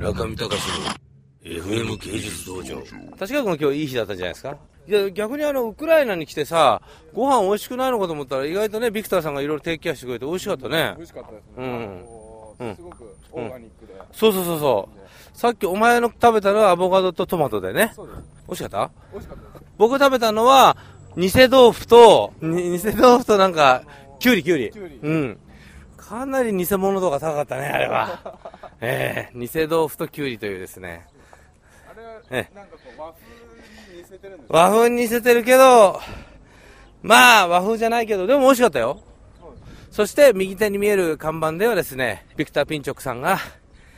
中見隆の FM 芸術道場。確か君今日いい日だったんじゃないですか？いや逆にあのウクライナに来てさご飯美味しくないのかと思ったら意外とねビクターさんがいろいろ提供してくれて美味しかったね。美味しかったですね。うん。すごくオーガニックで。そうそうそうそう。さっきお前の食べたのはアボカドとトマトでね。そうです。美味しかった？美味しかった。僕食べたのは偽豆腐とに偽豆腐となんかきゅうりきゅうりきゅうりうんかなり偽物度が高かったねあれは。ええ偽豆腐ときゅうりというですね。あれは、えなんかこう、和風に似せてるんです和風に似せてるけど、まあ和風じゃないけど、でも美味しかったよ。そして右手に見える看板ではですね、ビクター・ピンチョクさんが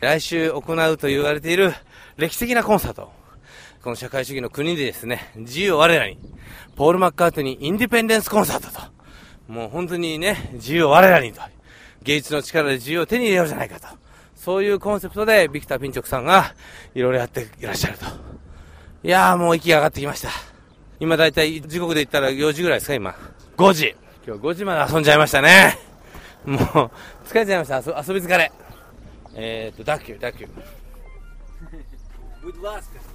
来週行うと言われている歴史的なコンサート。この社会主義の国でですね、自由を我らに、ポール・マッカートニー・インディペンデンス・コンサートと、もう本当にね、自由を我らにと、芸術の力で自由を手に入れようじゃないかと、そういうコンセプトでビクター・ピンチュークさんがいろいろやっていらっしゃると。いやーもう息が上がってきました。今だいたい時刻で言ったら4時ぐらいですか今。5時。今日5時まで遊んじゃいましたね。もう、疲れちゃいました。遊遊び疲れ。えーと、дякую、дякую。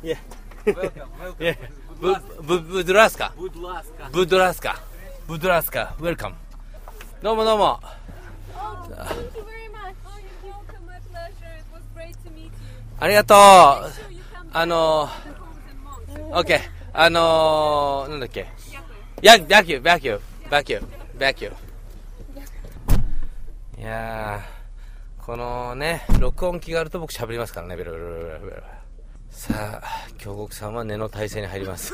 いや、いや、ブ、ブ、будь ласка。будь ласка。будь ласка。будь ласка。Welcome。どうもどうも。ありがとう。あの OK、あの、なんだっけ？や、дякую、дякую、дякую、дякую。いや、このね、録音機があると僕喋りますからね、ベロベロベロベロベロ。さあ、京極さんは寝の体勢に入ります。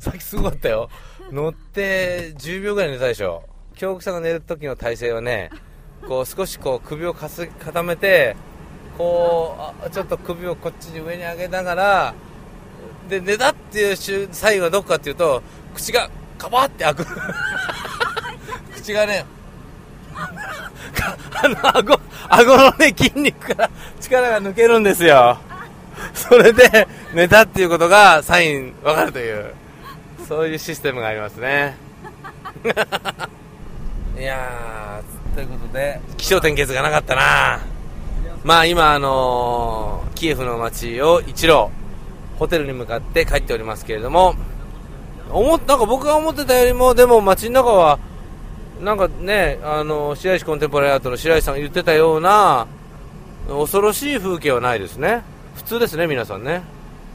さっきすごかったよ。乗って10秒ぐらい寝たでしょ。京極さんが寝る時の体勢はね、こう少しこう首をかす固めて、こうあ、ちょっと首をこっちに上に上げながら、で、寝たっていう瞬際はどこかっていうと、口がカバって開く。口がね、かあの、顎、顎のね、筋肉から力が抜けるんですよ。それで、寝たっていうことがサインわかるという、そういうシステムがありますね。いやー、ということで、気象点結がなかったなまあ今、あのーキエフの街を一路、ホテルに向かって帰っておりますけれども、思っなんか僕が思ってたよりも、でも街の中は、なんかね、あの、白石コンテンポラリーアートの白石さんが言ってたような、恐ろしい風景はないですね。普通ですね、皆さんね。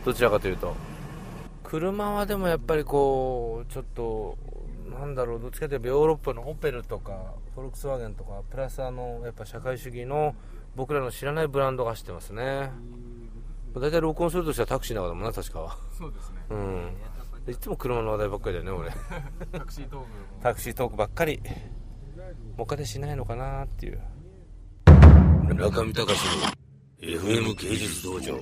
どちらかというと。車はでもやっぱりこう、ちょっと、なんだろう、どっちかというとヨーロッパのオペルとか、フォルクスワーゲンとか、プラスあの、やっぱ社会主義の僕らの知らないブランドが走ってますね。大体録音するとしたらタクシーの中だもんな、確かは。そうですね。うん。でいつも車の話題ばっかりだよね、俺。タクシートークも。タクシートークばっかり。他でしないのかなっていう。中見隆の FM 芸術道場